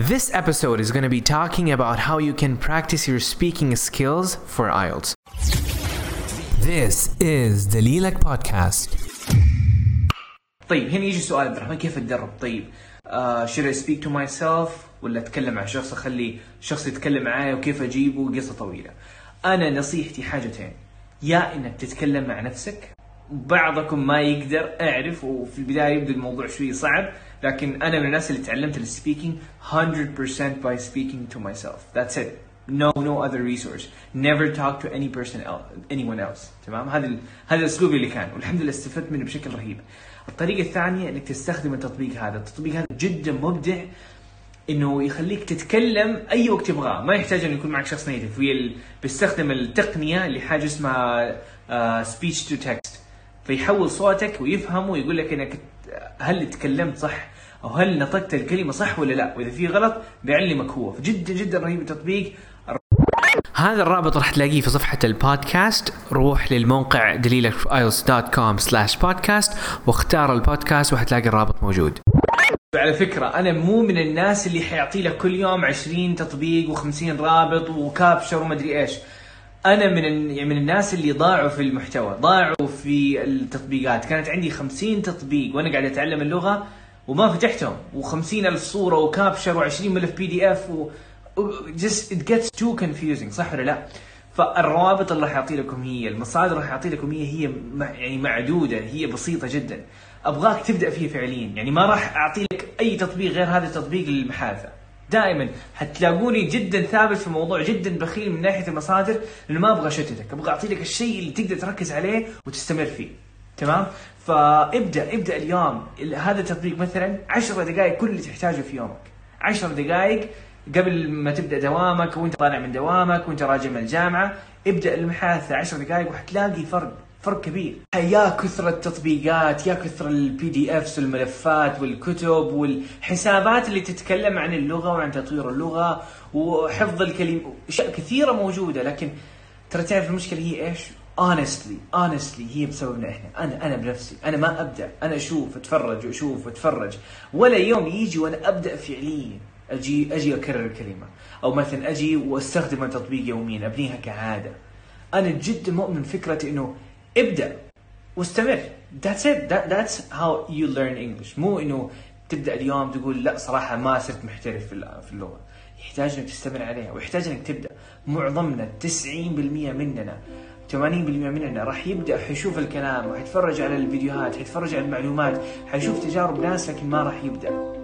This episode is going to be talking about how you can practice your speaking skills for IELTS. This is دليلك podcast. طيب هنا يجي سؤال عبد الرحمن كيف اتدرب طيب uh, should I speak to myself ولا اتكلم مع شخص اخلي شخص يتكلم معايا وكيف اجيبه قصه طويله انا نصيحتي حاجتين يا انك تتكلم مع نفسك بعضكم ما يقدر أعرف وفي البداية يبدو الموضوع شوي صعب لكن أنا من الناس اللي تعلمت ال speaking 100% by speaking to myself. That's it. No no other resource. Never talk to any person else anyone else. تمام؟ هذا هذا اسلوبي اللي كان والحمد لله استفدت منه بشكل رهيب. الطريقة الثانية إنك تستخدم التطبيق هذا. التطبيق هذا جدا مبدع إنه يخليك تتكلم أي وقت تبغاه. ما يحتاج إنه يكون معك شخص native بيستخدم التقنية اللي حاجة اسمها speech to text فيحول صوتك ويفهم ويقول لك إنك هل تكلمت صح؟ أو هل نطقت الكلمة صح ولا لا؟ وإذا في غلط بيعلمك هو. فجدا جدا رهيب التطبيق. هذا الرابط راح تلاقيه في صفحة البودكاست. روح للموقع دليلك في ielts.com slash podcast واختار البودكاست وحتلاقي الرابط موجود. على فكرة أنا مو من الناس اللي حيعطي لك كل يوم 20 تطبيق و50 رابط وكابشر ومدري إيش. أنا من يعني من الناس اللي ضاعوا في المحتوى ضاعوا في التطبيقات. كانت عندي 50 تطبيق وأنا قاعد أتعلم اللغة وما فتحتهم و50 ألف صورة وكابشر و20 ملف بي دي اف و just it gets too confusing صح ولا لا؟ فالروابط اللي راح يعطي لكم هي المصادر اللي راح يعطي لكم هي هي يعني معدودة هي بسيطة جدا. أبغاك تبدأ فيه فعليا يعني ما راح أعطي لك أي تطبيق غير هذا التطبيق للمحادثة. دائما. حتلاقوني جدا ثابت في موضوع جدا بخيل من ناحية المصادر لأنه ما أبغى أشتتك. أبغى أعطي لك الشيء اللي تقدر تركز عليه وتستمر فيه. تمام؟ فابدأ ابدأ اليوم. ال- هذا التطبيق مثلا 10 دقائق كل اللي تحتاجه في يومك. 10 دقائق قبل ما تبدأ دوامك وأنت طالع من دوامك وأنت راجع من الجامعة. ابدأ المحادثة 10 دقائق وحتلاقي فرق. فرق كبير. يا كثر التطبيقات يا كثر البي دي افس والملفات والكتب والحسابات اللي تتكلم عن اللغة وعن تطوير اللغة وحفظ الكلمات أشياء كثيرة موجودة. لكن ترى تعرف المشكلة هي إيش؟ honestly honestly هي بسببنا إحنا. أنا أنا بنفسي. أنا ما أبدأ. أنا أشوف أتفرج واشوف واتفرج ولا يوم يجي وأنا أبدأ فعليا أجي أجي أكرر الكلمة. أو مثلا أجي وأستخدم التطبيق يوميا أبنيها كعادة. أنا جدا مؤمن فكرة إنه ابدأ واستمر. It. That, that's how you learn English. مو إنه تبدأ اليوم تقول لا صراحة ما صرت محترف في اللغة. يحتاج إنك تستمر عليها ويحتاج إنك تبدأ. معظمنا 90% مننا 80% مننا راح يبدأ حيشوف الكلام وحيتفرج على الفيديوهات حيتفرج على المعلومات حيشوف تجارب ناس لكن ما راح يبدأ.